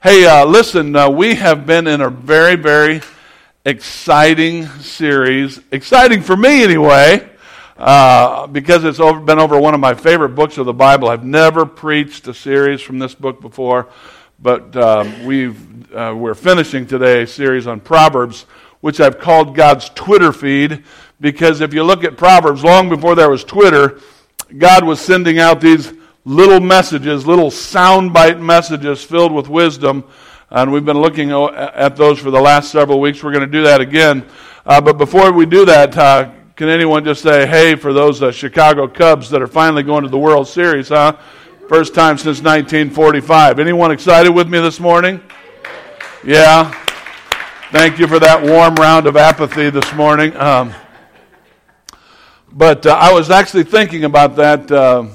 Hey, uh, listen, uh, we have been in a very, very exciting series. Exciting for me, anyway, uh, because it's over, been over one of my favorite books of the Bible. I've never preached a series from this book before, but um, we've, uh, we're finishing today a series on Proverbs, which I've called God's Twitter feed, because if you look at Proverbs, long before there was Twitter, God was sending out these little messages, little soundbite messages filled with wisdom. And we've been looking at those for the last several weeks. We're going to do that again. Uh, but before we do that, uh, can anyone just say, hey, for those uh, Chicago Cubs that are finally going to the World Series, huh? First time since 1945. Anyone excited with me this morning? Yeah. Thank you for that warm round of apathy this morning. Um, but uh, I was actually thinking about that. Uh,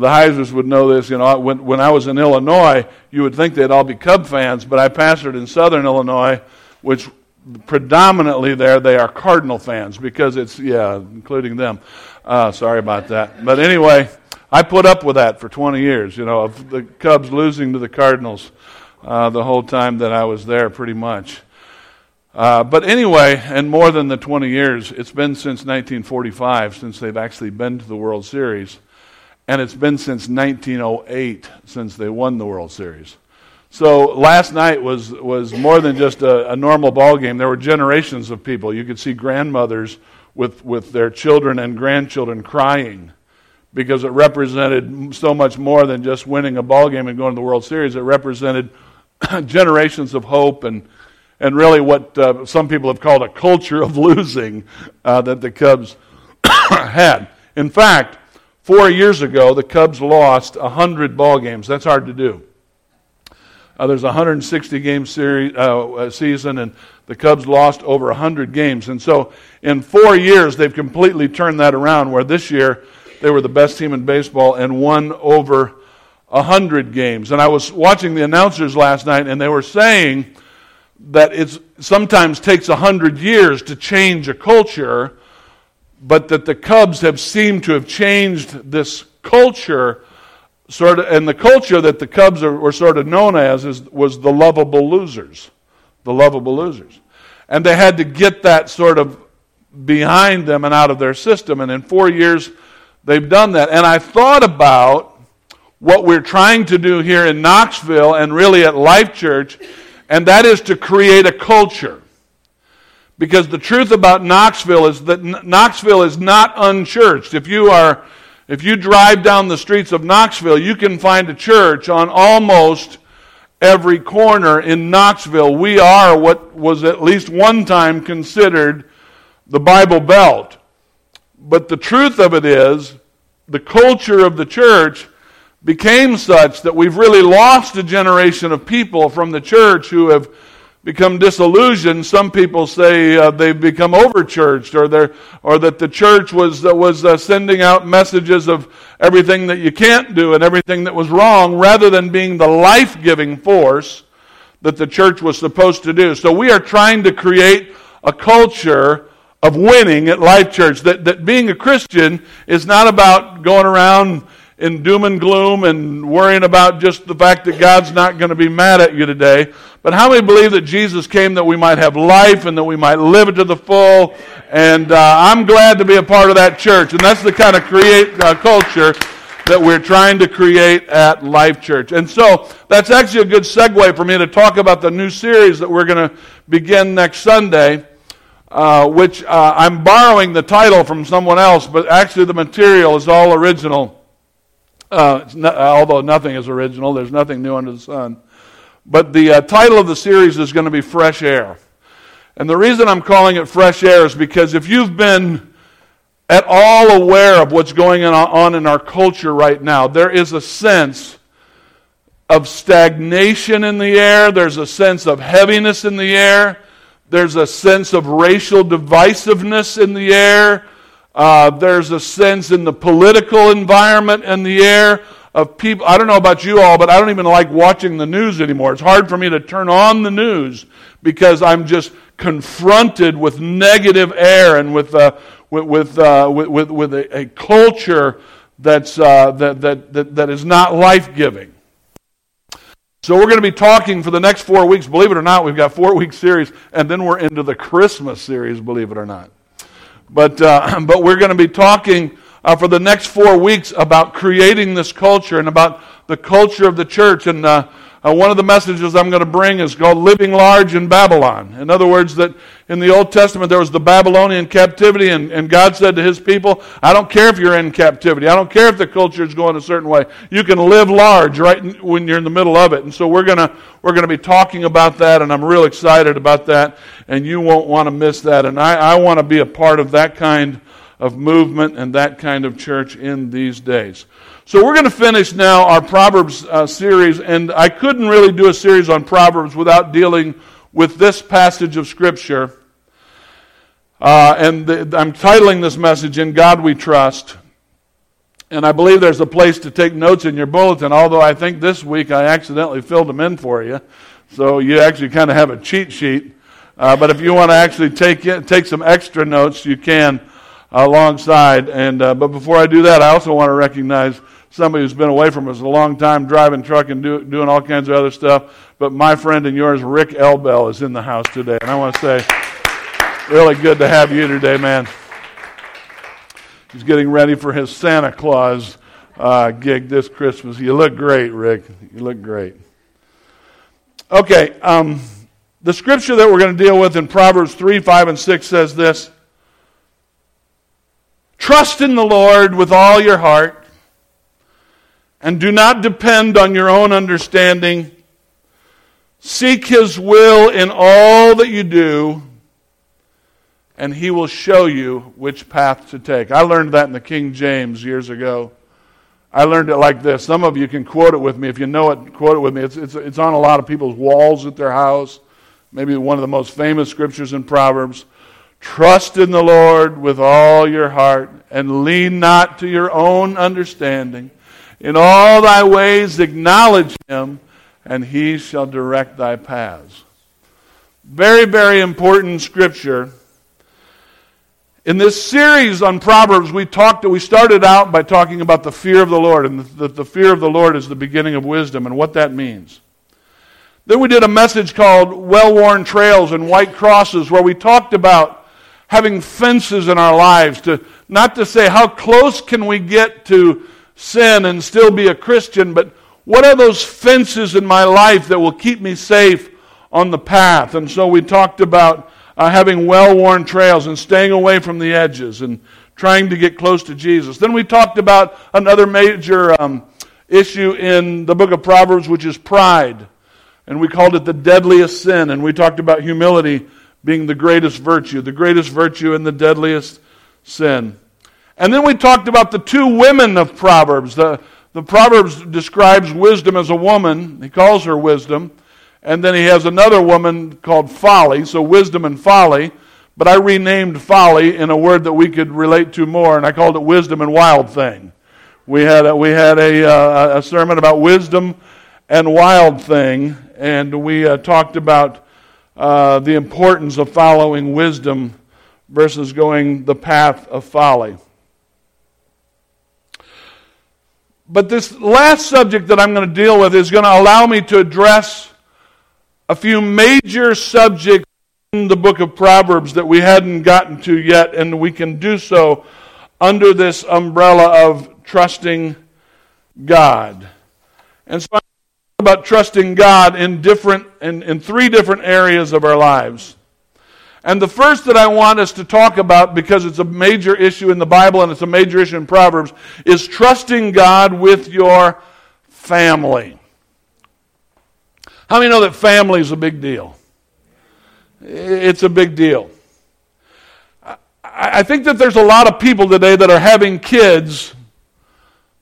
the Heisers would know this. You know, when, when I was in Illinois, you would think they'd all be Cub fans, but I pastored in southern Illinois, which predominantly there they are Cardinal fans because it's, yeah, including them. Uh, sorry about that. But anyway, I put up with that for 20 years, you know, of the Cubs losing to the Cardinals uh, the whole time that I was there, pretty much. Uh, but anyway, and more than the 20 years, it's been since 1945 since they've actually been to the World Series. And it's been since 1908 since they won the World Series. So last night was, was more than just a, a normal ball game. There were generations of people. You could see grandmothers with, with their children and grandchildren crying because it represented so much more than just winning a ball game and going to the World Series. It represented generations of hope and, and really what uh, some people have called a culture of losing uh, that the Cubs had. In fact, Four years ago, the Cubs lost 100 ball games. That's hard to do. Uh, there's a 160 game series, uh, season, and the Cubs lost over 100 games. And so, in four years, they've completely turned that around. Where this year they were the best team in baseball and won over 100 games. And I was watching the announcers last night, and they were saying that it sometimes takes 100 years to change a culture but that the Cubs have seemed to have changed this culture sort of and the culture that the Cubs are, were sort of known as is, was the lovable losers. The lovable losers. And they had to get that sort of behind them and out of their system. And in four years, they've done that. And I thought about what we're trying to do here in Knoxville and really at Life Church, and that is to create a culture. Because the truth about Knoxville is that Knoxville is not unchurched. If you are if you drive down the streets of Knoxville, you can find a church on almost every corner in Knoxville. We are what was at least one time considered the Bible Belt. But the truth of it is, the culture of the church became such that we've really lost a generation of people from the church who have become disillusioned. Some people say uh, they've become overchurched, or or that the church was uh, was uh, sending out messages of everything that you can't do and everything that was wrong, rather than being the life-giving force that the church was supposed to do. So we are trying to create a culture of winning at Life Church. That that being a Christian is not about going around in doom and gloom and worrying about just the fact that God's not going to be mad at you today. But how many believe that Jesus came that we might have life and that we might live it to the full? And uh, I'm glad to be a part of that church. And that's the kind of create uh, culture that we're trying to create at Life Church. And so that's actually a good segue for me to talk about the new series that we're going to begin next Sunday. Uh, which uh, I'm borrowing the title from someone else, but actually the material is all original. Uh, not, although nothing is original, there's nothing new under the sun. But the uh, title of the series is going to be Fresh Air. And the reason I'm calling it Fresh Air is because if you've been at all aware of what's going on in our culture right now, there is a sense of stagnation in the air, there's a sense of heaviness in the air, there's a sense of racial divisiveness in the air. Uh, there's a sense in the political environment in the air of people. I don't know about you all, but I don't even like watching the news anymore. It's hard for me to turn on the news because I'm just confronted with negative air and with, uh, with, with, uh, with, with, with, a, a culture that's, uh, that, that, that, that is not life giving. So we're going to be talking for the next four weeks. Believe it or not, we've got four week series, and then we're into the Christmas series. Believe it or not, but uh, but we're going to be talking uh, for the next four weeks about creating this culture and about the culture of the church. And uh, uh, one of the messages I'm going to bring is called Living Large in Babylon. In other words, that in the Old Testament there was the Babylonian captivity, and, and God said to his people, I don't care if you're in captivity. I don't care if the culture is going a certain way. You can live large right when you're in the middle of it. And so we're going to, we're to be talking about that, and I'm real excited about that, and you won't want to miss that. And I, I want to be a part of that kind of movement and that kind of church in these days. So we're going to finish now our Proverbs uh, series, and I couldn't really do a series on Proverbs without dealing with this passage of Scripture. Uh, and the, I'm titling this message, In God We Trust. And I believe there's a place to take notes in your bulletin, although I think this week I accidentally filled them in for you. So you actually kind of have a cheat sheet. Uh, but if you want to actually take, take some extra notes, you can alongside. And uh, but before I do that, I also want to recognize somebody who's been away from us a long time, driving truck and do, doing all kinds of other stuff. But my friend and yours, Rick Elbell, is in the house today, and I want to say, really good to have you today, man. He's getting ready for his Santa Claus uh, gig this Christmas. You look great, Rick. You look great. Okay, um, the scripture that we're going to deal with in Proverbs 3, 5, and 6 says this Trust in the Lord with all your heart and do not depend on your own understanding. Seek His will in all that you do, and He will show you which path to take. I learned that in the King James years ago. I learned it like this. Some of you can quote it with me. If you know it, quote it with me. It's, it's, it's on a lot of people's walls at their house. Maybe one of the most famous scriptures in Proverbs. Trust in the Lord with all your heart and lean not to your own understanding. In all thy ways acknowledge him, and he shall direct thy paths. Very, very important scripture. In this series on Proverbs, we talked, we started out by talking about the fear of the Lord, and that the, fear of the Lord is the beginning of wisdom and what that means. Then we did a message called Well Worn Trails and White Crosses, where we talked about having fences in our lives to not to say how close can we get to sin and still be a Christian, but what are those fences in my life that will keep me safe on the path? And so we talked about uh, having well worn trails and staying away from the edges and trying to get close to Jesus. Then we talked about another major um, issue in the book of Proverbs, which is pride. And we called it the deadliest sin. And we talked about humility being the greatest virtue, the greatest virtue and the deadliest sin. And then we talked about the two women of Proverbs. The, the Proverbs describes wisdom as a woman, he calls her wisdom. And then he has another woman called folly, so wisdom and folly. But I renamed folly in a word that we could relate to more, and I called it wisdom and wild thing. We had a, we had a, uh, a sermon about wisdom and wild thing, and we uh, talked about uh, the importance of following wisdom versus going the path of folly. But this last subject that I'm going to deal with is going to allow me to address a few major subjects in the book of Proverbs that we hadn't gotten to yet, and we can do so under this umbrella of trusting God. And so I'm about trusting God in different in, in three different areas of our lives. And the first that I want us to talk about, because it's a major issue in the Bible and it's a major issue in Proverbs, is trusting God with your family. How many know that family is a big deal? It's a big deal. I think that there's a lot of people today that are having kids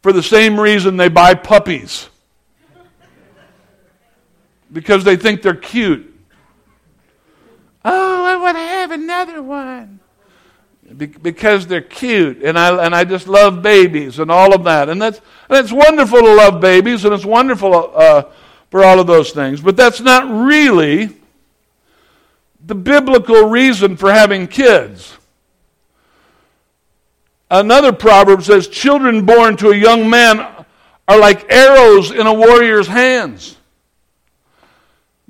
for the same reason they buy puppies because they think they're cute. Oh, I want to have another one. Be- because they're cute, and I, and I just love babies and all of that. And, that's, and it's wonderful to love babies, and it's wonderful uh, for all of those things. But that's not really the biblical reason for having kids. Another proverb says, Children born to a young man are like arrows in a warrior's hands.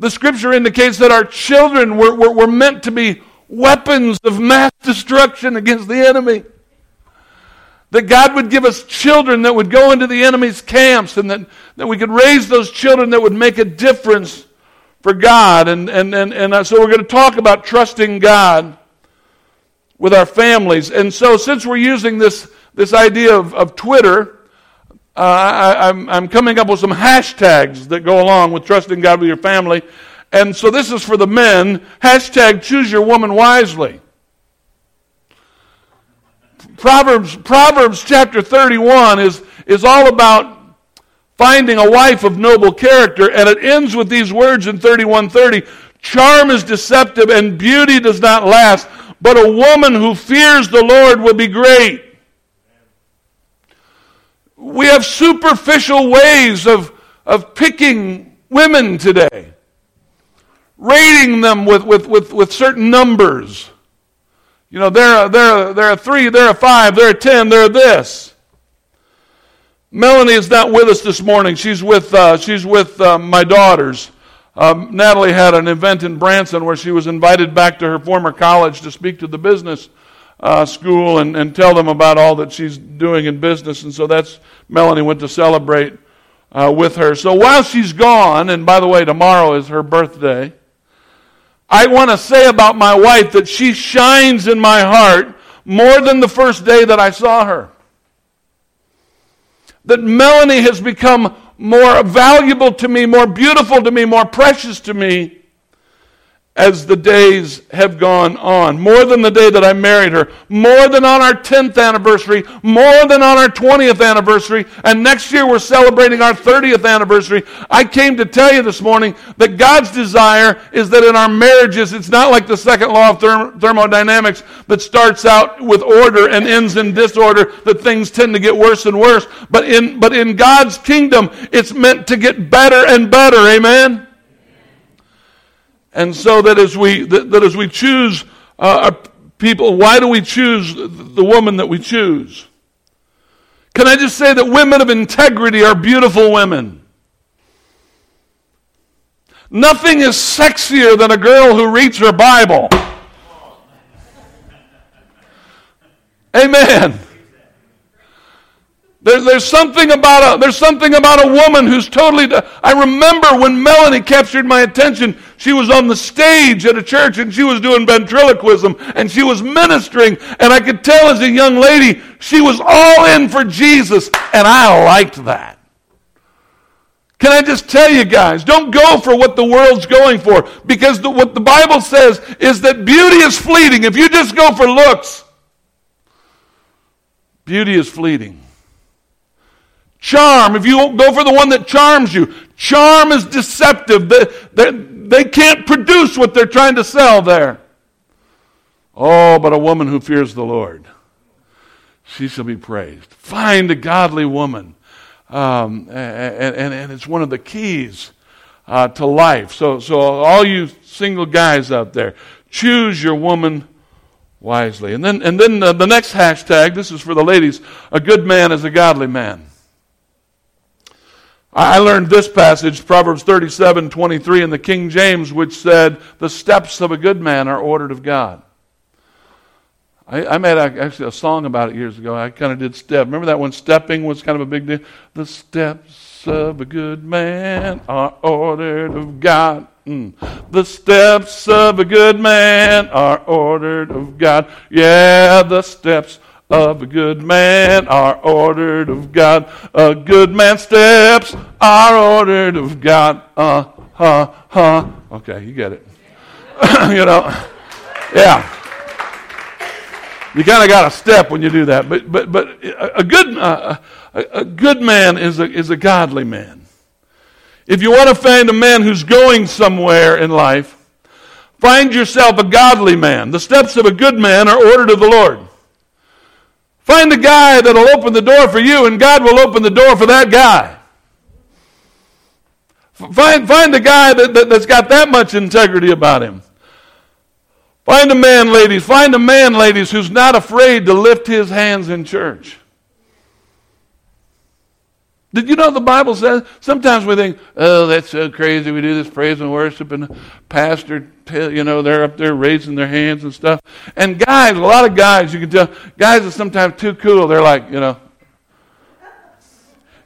The scripture indicates that our children were, were, were meant to be weapons of mass destruction against the enemy. That God would give us children that would go into the enemy's camps and that, that we could raise those children that would make a difference for God. And, and, and, and uh, so we're going to talk about trusting God with our families. And so since we're using this, this idea of, of Twitter, uh, I, I'm, I'm coming up with some hashtags that go along with trusting God with your family. And so this is for the men. Hashtag choose your woman wisely. Proverbs, Proverbs chapter 31 is, is all about finding a wife of noble character, and it ends with these words in 3130 Charm is deceptive and beauty does not last, but a woman who fears the Lord will be great. We have superficial ways of, of picking women today, rating them with, with, with, with certain numbers. You know, they're a, they're, a, they're a three, they're a five, they're a ten, they're this. Melanie is not with us this morning. She's with, uh, she's with uh, my daughters. Um, Natalie had an event in Branson where she was invited back to her former college to speak to the business uh, school and, and tell them about all that she's doing in business. And so that's Melanie went to celebrate uh, with her. So while she's gone, and by the way, tomorrow is her birthday, I want to say about my wife that she shines in my heart more than the first day that I saw her. That Melanie has become more valuable to me, more beautiful to me, more precious to me as the days have gone on. More than the day that I married her. More than on our 10th anniversary. More than on our 20th anniversary. And next year we're celebrating our 30th anniversary. I came to tell you this morning that God's desire is that in our marriages, it's not like the second law of therm- thermodynamics that starts out with order and ends in disorder, that things tend to get worse and worse. But in, but in God's kingdom, it's meant to get better and better. Amen? And so that as we, that, that as we choose uh, people, why do we choose the woman that we choose? Can I just say that women of integrity are beautiful women? Nothing is sexier than a girl who reads her Bible. Amen. There, there's something about a there's something about a woman who's totally. I remember when Melanie captured my attention. She was on the stage at a church and she was doing ventriloquism and she was ministering, and I could tell as a young lady she was all in for Jesus, and I liked that. Can I just tell you guys, don't go for what the world's going for because the, what the Bible says is that beauty is fleeting. If you just go for looks, beauty is fleeting. Charm, if you go for the one that charms you, charm is deceptive. They, they, they can't produce what they're trying to sell there. Oh, but a woman who fears the Lord, she shall be praised. Find a godly woman. Um, and, and, and, it's one of the keys uh, to life. So, so, all you single guys out there, choose your woman wisely. And then, and then uh, the next hashtag, this is for the ladies a good man is a godly man. I learned this passage, Proverbs 37 23 in the King James, which said, The steps of a good man are ordered of God. I, I made a, actually a song about it years ago. I kind of did step. Remember that one? Stepping was kind of a big deal. The steps of a good man are ordered of God. Mm. The steps of a good man are ordered of God. Yeah, the steps of a good man are ordered of God. A good man's steps are ordered of God. Uh, huh, huh. Okay, you get it. you know, yeah. You kind of got to step when you do that. But, but, but a, good, uh, a, a good man is a, is a godly man. If you want to find a man who's going somewhere in life, find yourself a godly man. The steps of a good man are ordered of the Lord. Find a guy that'll open the door for you, and God will open the door for that guy. Find, find a guy that, that, that's got that much integrity about him. Find a man, ladies. Find a man, ladies, who's not afraid to lift his hands in church. Did you know the Bible says? Sometimes we think, oh, that's so crazy. We do this praise and worship, and pastor, you know, they're up there raising their hands and stuff. And guys, a lot of guys, you can tell, guys are sometimes too cool. They're like, you know,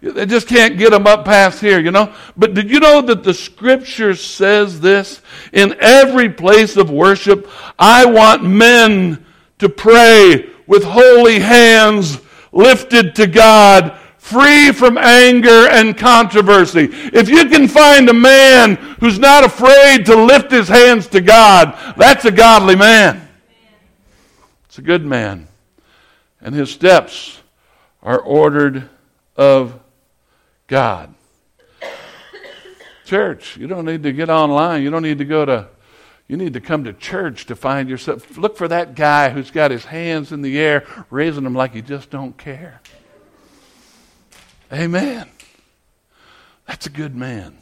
they just can't get them up past here, you know. But did you know that the scripture says this? In every place of worship, I want men to pray with holy hands lifted to God free from anger and controversy. If you can find a man who's not afraid to lift his hands to God, that's a godly man. It's a good man. And his steps are ordered of God. Church, you don't need to get online. You don't need to go to you need to come to church to find yourself. Look for that guy who's got his hands in the air, raising them like he just don't care. Amen. That's a good man.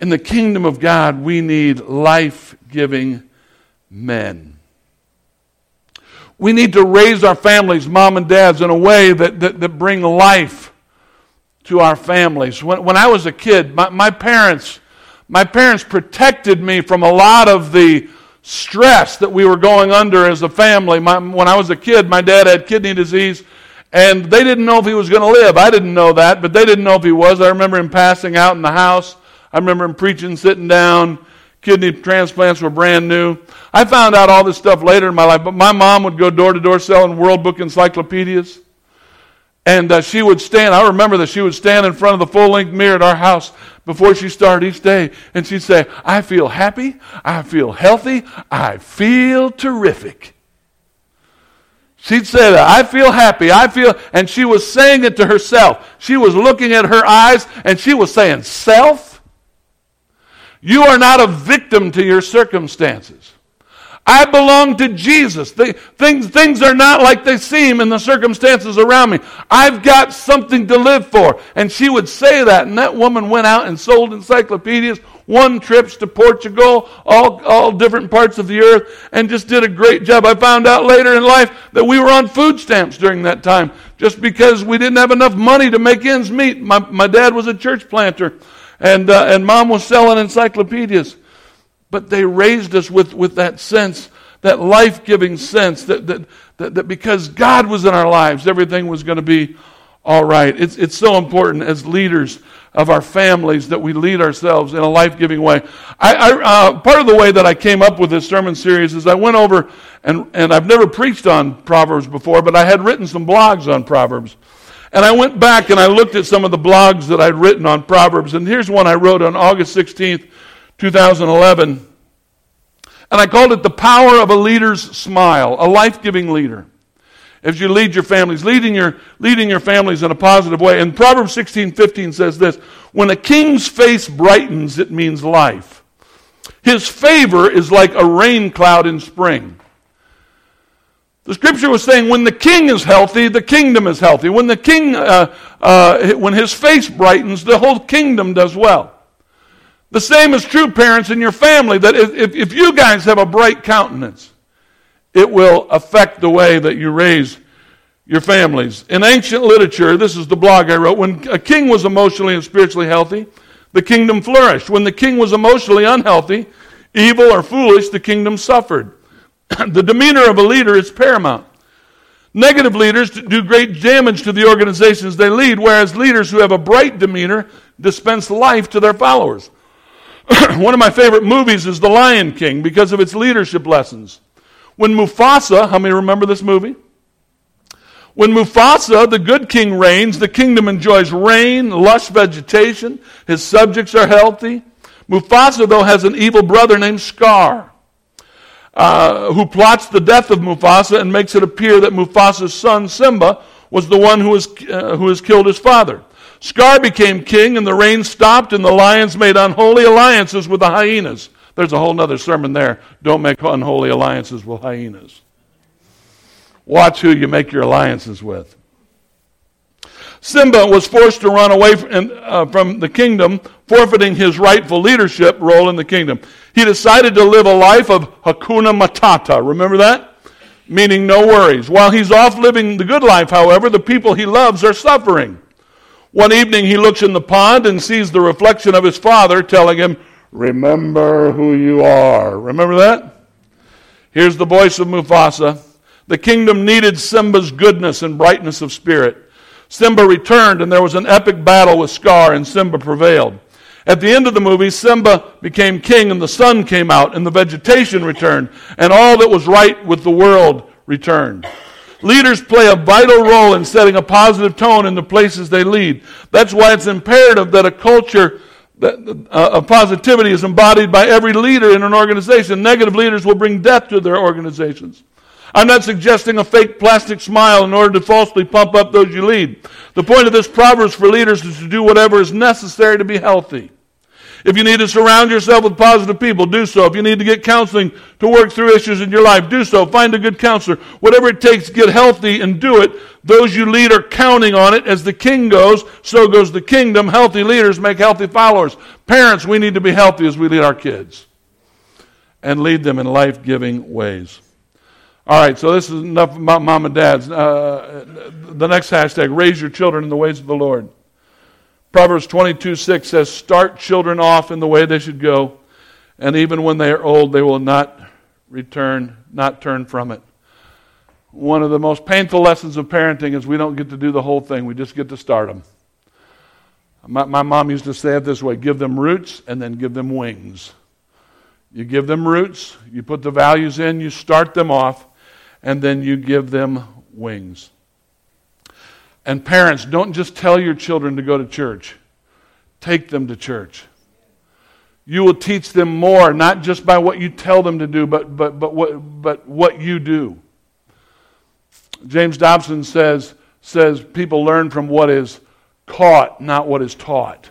In the kingdom of God, we need life giving men. We need to raise our families, mom and dads, in a way that, that, that bring life to our families. When, when I was a kid, my, my parents, my parents protected me from a lot of the stress that we were going under as a family. My, when I was a kid, my dad had kidney disease, and they didn't know if he was going to live. I didn't know that, but they didn't know if he was. I remember him passing out in the house. I remember him preaching, sitting down. Kidney transplants were brand new. I found out all this stuff later in my life, but my mom would go door to door selling World Book encyclopedias. And uh, she would stand, I remember that she would stand in front of the full length mirror at our house before she started each day. And she'd say, I feel happy. I feel healthy. I feel terrific. She'd say that. I feel happy. I feel, and she was saying it to herself. She was looking at her eyes and she was saying, Self, you are not a victim to your circumstances. I belong to Jesus. things, things are not like they seem in the circumstances around me. I've got something to live for. And she would say that. And that woman went out and sold encyclopedias, won trips to Portugal, all, all different parts of the earth, and just did a great job. I found out later in life that we were on food stamps during that time just because we didn't have enough money to make ends meet. My, my dad was a church planter, and, uh, and mom was selling encyclopedias. But they raised us with, with that sense, that life giving sense, that, that, that, that because God was in our lives, everything was going to be all right. It's, it's so important as leaders of our families that we lead ourselves in a life giving way. I, I uh, part of the way that I came up with this sermon series is I went over, and, and I've never preached on Proverbs before, but I had written some blogs on Proverbs. And I went back and I looked at some of the blogs that I'd written on Proverbs. And here's one I wrote on August 16th, 2011. And I called it the power of a leader's smile, a life giving leader. As you lead your families, leading your, leading your families in a positive way. And Proverbs 16 15 says this When a king's face brightens, it means life. His favor is like a rain cloud in spring. The scripture was saying when the king is healthy, the kingdom is healthy. When the king, uh, uh, when his face brightens, the whole kingdom does well. The same is true, parents, in your family, that if, if you guys have a bright countenance, it will affect the way that you raise your families. In ancient literature, this is the blog I wrote, when a king was emotionally and spiritually healthy, the kingdom flourished. When the king was emotionally unhealthy, evil or foolish, the kingdom suffered. the demeanor of a leader is paramount. Negative leaders do great damage to the organizations they lead, whereas leaders who have a bright demeanor dispense life to their followers. One of my favorite movies is The Lion King because of its leadership lessons. When Mufasa, how many remember this movie? When Mufasa, the good king, reigns, the kingdom enjoys rain, lush vegetation, his subjects are healthy. Mufasa, though, has an evil brother named Scar, uh, who plots the death of Mufasa and makes it appear that Mufasa's son, Simba, was the one who, was, uh, who has killed his father. Scar became king, and the rain stopped, and the lions made unholy alliances with the hyenas. There's a whole other sermon there. Don't make unholy alliances with hyenas. Watch who you make your alliances with. Simba was forced to run away from, uh, from the kingdom, forfeiting his rightful leadership role in the kingdom. He decided to live a life of Hakuna Matata. Remember that? meaning no worries. While he's off living the good life, however, the people he loves are suffering. One evening he looks in the pond and sees the reflection of his father telling him, Remember who you are. Remember that? Here's the voice of Mufasa. The kingdom needed Simba's goodness and brightness of spirit. Simba returned, and there was an epic battle with Scar, and Simba prevailed. At the end of the movie, Simba became king, and the sun came out, and the vegetation returned, and all that was right with the world returned. Leaders play a vital role in setting a positive tone in the places they lead. That's why it's imperative that a culture uh, of positivity is embodied by every leader in an organization. Negative leaders will bring death to their organizations. I'm not suggesting a fake plastic smile in order to falsely pump up those you lead. The point of this proverb for leaders is to do whatever is necessary to be healthy. If you need to surround yourself with positive people, do so. If you need to get counseling to work through issues in your life, do so. Find a good counselor. Whatever it takes, get healthy and do it. Those you lead are counting on it. As the king goes, so goes the kingdom. Healthy leaders make healthy followers. Parents, we need to be healthy as we lead our kids and lead them in life giving ways. All right, so this is enough about mom and dads. Uh, the next hashtag raise your children in the ways of the Lord. Proverbs 22 6 says, Start children off in the way they should go, and even when they are old, they will not return, not turn from it. One of the most painful lessons of parenting is we don't get to do the whole thing, we just get to start them. My, my mom used to say it this way give them roots and then give them wings. You give them roots, you put the values in, you start them off, and then you give them wings. And parents, don't just tell your children to go to church, take them to church. You will teach them more, not just by what you tell them to do, but, but, but, what, but what you do. James Dobson says, says people learn from what is caught, not what is taught.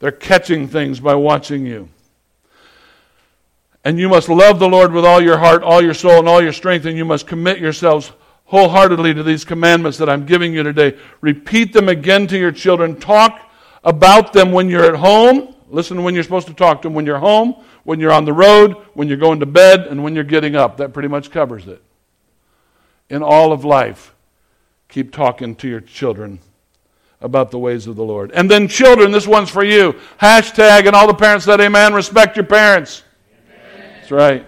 They're catching things by watching you. And you must love the Lord with all your heart, all your soul, and all your strength, and you must commit yourselves wholeheartedly to these commandments that I'm giving you today. Repeat them again to your children. Talk about them when you're at home. Listen when you're supposed to talk to them when you're home, when you're on the road, when you're going to bed, and when you're getting up. That pretty much covers it. In all of life, keep talking to your children about the ways of the Lord. And then, children, this one's for you. Hashtag, and all the parents said, Amen. Respect your parents. Amen. That's right.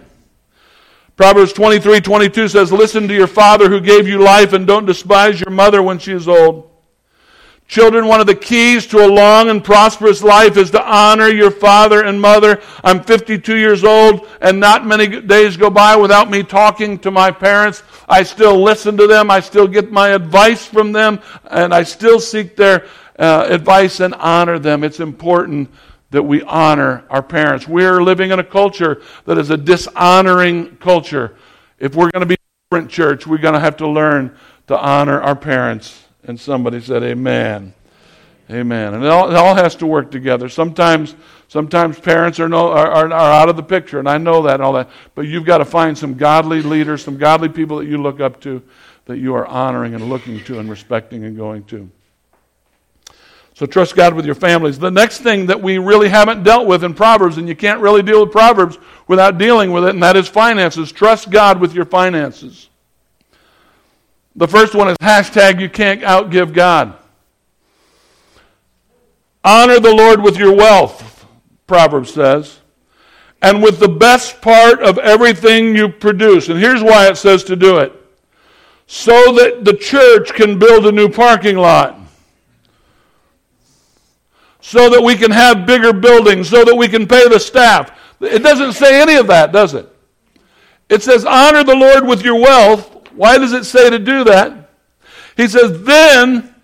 Proverbs 23 22 says, Listen to your father who gave you life and don't despise your mother when she is old. Children, one of the keys to a long and prosperous life is to honor your father and mother. I'm 52 years old, and not many days go by without me talking to my parents. I still listen to them, I still get my advice from them, and I still seek their uh, advice and honor them. It's important that we honor our parents. We're living in a culture that is a dishonoring culture. If we're going to be a different church, we're going to have to learn to honor our parents. And somebody said, Amen. Amen. And it all, it all has to work together. Sometimes, sometimes parents are, no, are, are, are out of the picture, and I know that and all that. But you've got to find some godly leaders, some godly people that you look up to, that you are honoring and looking to and respecting and going to. So trust God with your families. The next thing that we really haven't dealt with in Proverbs, and you can't really deal with Proverbs without dealing with it, and that is finances. Trust God with your finances. The first one is hashtag you can't outgive God. Honor the Lord with your wealth, Proverbs says, and with the best part of everything you produce. And here's why it says to do it so that the church can build a new parking lot so that we can have bigger buildings, so that we can pay the staff. It doesn't say any of that, does it? It says, honor the Lord with your wealth. Why does it say to do that? He says, then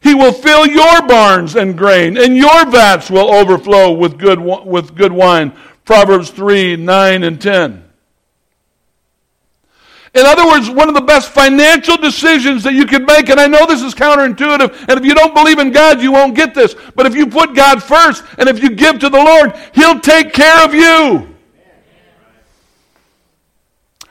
he will fill your barns and grain, and your vats will overflow with good, with good wine. Proverbs 3 9 and 10. In other words, one of the best financial decisions that you can make, and I know this is counterintuitive, and if you don't believe in God, you won't get this. But if you put God first, and if you give to the Lord, He'll take care of you.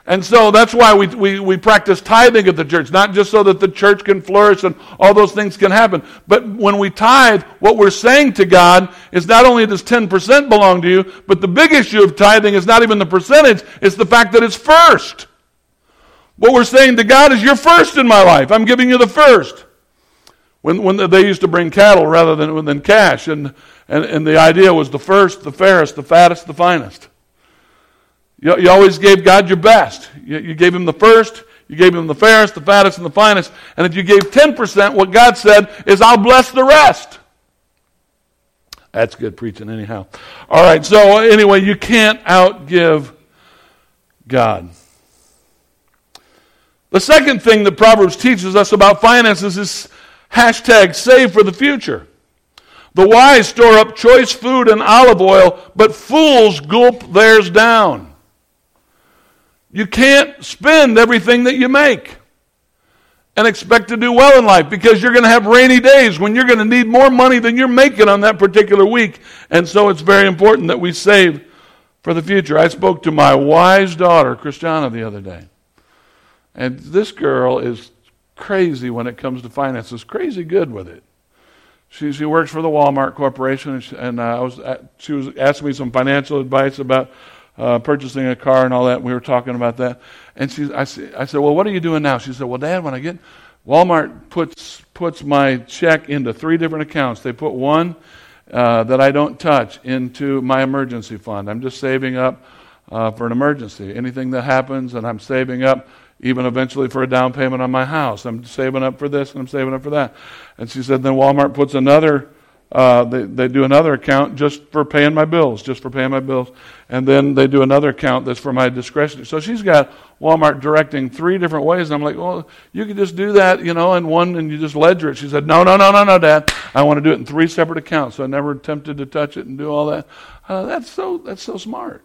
And so that's why we, we, we practice tithing at the church, not just so that the church can flourish and all those things can happen. But when we tithe, what we're saying to God is not only does 10% belong to you, but the big issue of tithing is not even the percentage, it's the fact that it's first. What we're saying to God is, You're first in my life. I'm giving you the first. When, when they used to bring cattle rather than, than cash, and, and, and the idea was the first, the fairest, the fattest, the finest. You, you always gave God your best. You, you gave Him the first, you gave Him the fairest, the fattest, and the finest. And if you gave 10%, what God said is, I'll bless the rest. That's good preaching, anyhow. All right, so anyway, you can't outgive God. The second thing that Proverbs teaches us about finances is hashtag save for the future. The wise store up choice food and olive oil, but fools gulp theirs down. You can't spend everything that you make and expect to do well in life because you're going to have rainy days when you're going to need more money than you're making on that particular week. And so it's very important that we save for the future. I spoke to my wise daughter, Christiana, the other day. And this girl is crazy when it comes to finances, crazy good with it. She, she works for the Walmart Corporation, and, she, and uh, I was, uh, she was asking me some financial advice about uh, purchasing a car and all that. We were talking about that. And she, I, I said, Well, what are you doing now? She said, Well, Dad, when I get Walmart puts, puts my check into three different accounts. They put one uh, that I don't touch into my emergency fund. I'm just saving up uh, for an emergency. Anything that happens, and I'm saving up even eventually for a down payment on my house. I'm saving up for this and I'm saving up for that. And she said, then Walmart puts another uh, they, they do another account just for paying my bills, just for paying my bills. And then they do another account that's for my discretion. So she's got Walmart directing three different ways. And I'm like, well, you could just do that, you know, in one and you just ledger it. She said, no, no, no, no, no, Dad. I want to do it in three separate accounts. So I never attempted to touch it and do all that. Uh, that's, so, that's so smart.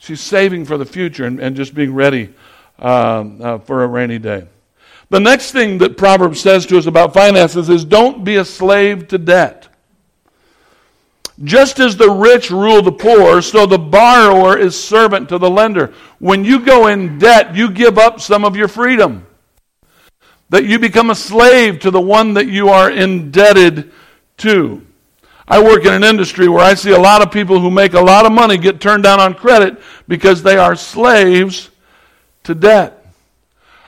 She's saving for the future and, and just being ready um, uh, for a rainy day. The next thing that Proverbs says to us about finances is don't be a slave to debt. Just as the rich rule the poor, so the borrower is servant to the lender. When you go in debt, you give up some of your freedom. That you become a slave to the one that you are indebted to. I work in an industry where I see a lot of people who make a lot of money get turned down on credit because they are slaves to debt.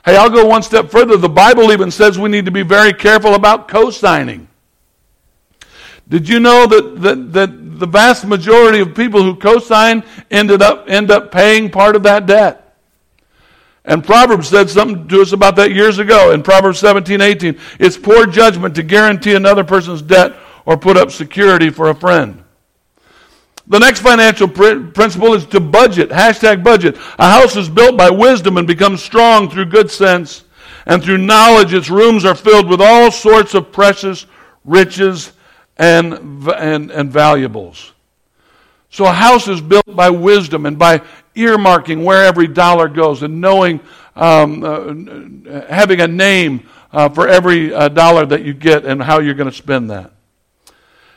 Hey, I'll go one step further. The Bible even says we need to be very careful about co signing. Did you know that, that, that the vast majority of people who co sign ended up, end up paying part of that debt? And Proverbs said something to us about that years ago in Proverbs 17, 18. It's poor judgment to guarantee another person's debt or put up security for a friend. The next financial pr- principle is to budget. Hashtag budget. A house is built by wisdom and becomes strong through good sense. And through knowledge, its rooms are filled with all sorts of precious riches and, and, and valuables. So a house is built by wisdom and by earmarking where every dollar goes and knowing, um, uh, having a name uh, for every uh, dollar that you get and how you're going to spend that.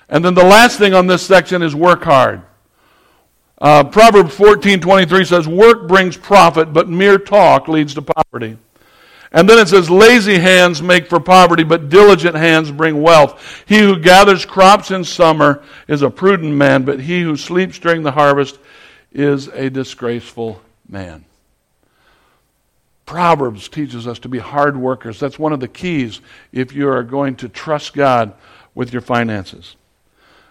And then the last thing on this section is work hard. Uh, Proverbs 14:23 says, "Work brings profit, but mere talk leads to poverty." And then it says, "Lazy hands make for poverty, but diligent hands bring wealth. He who gathers crops in summer is a prudent man, but he who sleeps during the harvest is a disgraceful man." Proverbs teaches us to be hard workers. That's one of the keys if you are going to trust God with your finances.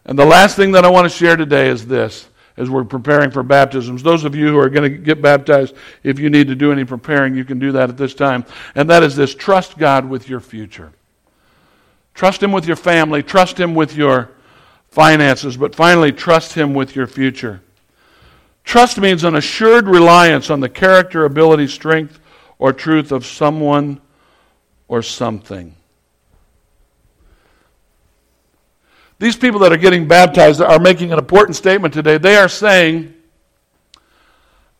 And the last thing that I want to share today is this as we're preparing for baptisms. Those of you who are going to get baptized, if you need to do any preparing, you can do that at this time. And that is this trust God with your future. Trust Him with your family, trust Him with your finances, but finally, trust Him with your future. Trust means an assured reliance on the character, ability, strength, or truth of someone or something. These people that are getting baptized are making an important statement today. They are saying,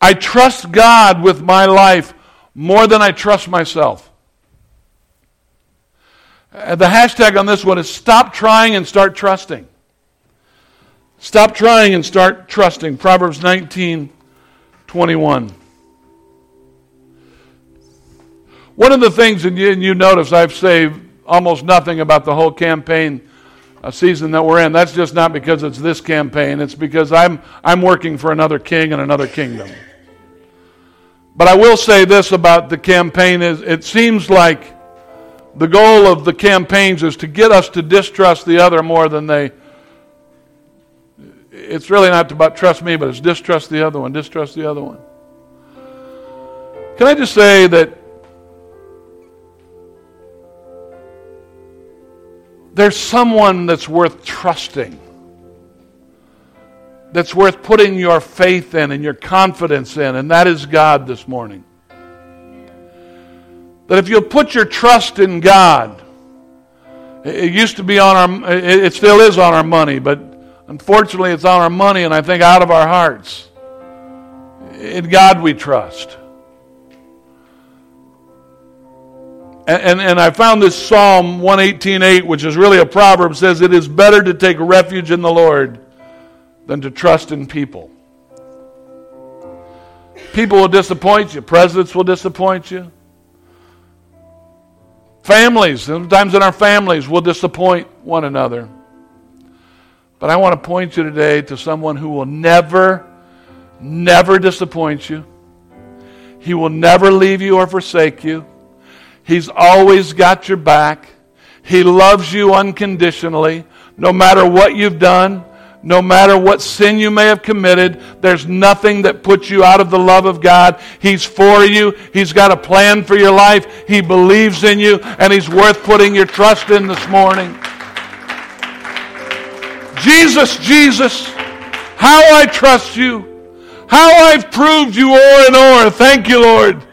I trust God with my life more than I trust myself. Uh, the hashtag on this one is stop trying and start trusting. Stop trying and start trusting. Proverbs 19 21. One of the things, and you, and you notice I've saved almost nothing about the whole campaign a season that we're in. That's just not because it's this campaign. It's because I'm, I'm working for another king and another kingdom. But I will say this about the campaign is it seems like the goal of the campaigns is to get us to distrust the other more than they it's really not about trust me, but it's distrust the other one, distrust the other one. Can I just say that there's someone that's worth trusting, that's worth putting your faith in and your confidence in, and that is God this morning. That if you'll put your trust in God, it used to be on our, it still is on our money, but unfortunately it's on our money and I think out of our hearts. In God we trust. And, and, I found this Psalm 118.8, which is really a proverb, says, It is better to take refuge in the Lord than to trust in people. People will disappoint you. Presidents will disappoint you. Families, sometimes in our families, will disappoint one another. But I want to point you today to someone who will never, never disappoint you. He will never leave you or forsake you. He's always got your back. He loves you unconditionally, no matter what you've done, no matter what sin you may have committed, there's nothing that puts you out of the love of God. He's for you. He's got a plan for your life. He believes in you, and He's worth putting your trust in this morning. Jesus, Jesus, how I trust you. How I've proved you o'er and o'er. Thank you, Lord.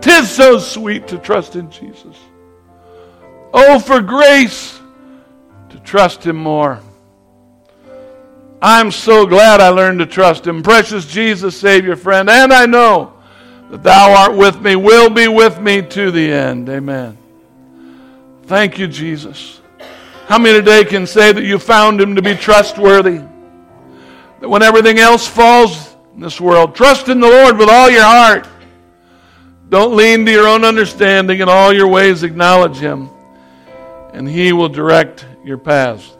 Tis so sweet to trust in Jesus. Oh, for grace to trust Him more. I'm so glad I learned to trust Him. Precious Jesus, Savior, friend, and I know that Thou art with me, will be with me to the end. Amen. Thank you, Jesus. How many today can say that you found Him to be trustworthy? That when everything else falls in this world, trust in the Lord with all your heart. Don't lean to your own understanding. In all your ways, acknowledge Him, and He will direct your paths.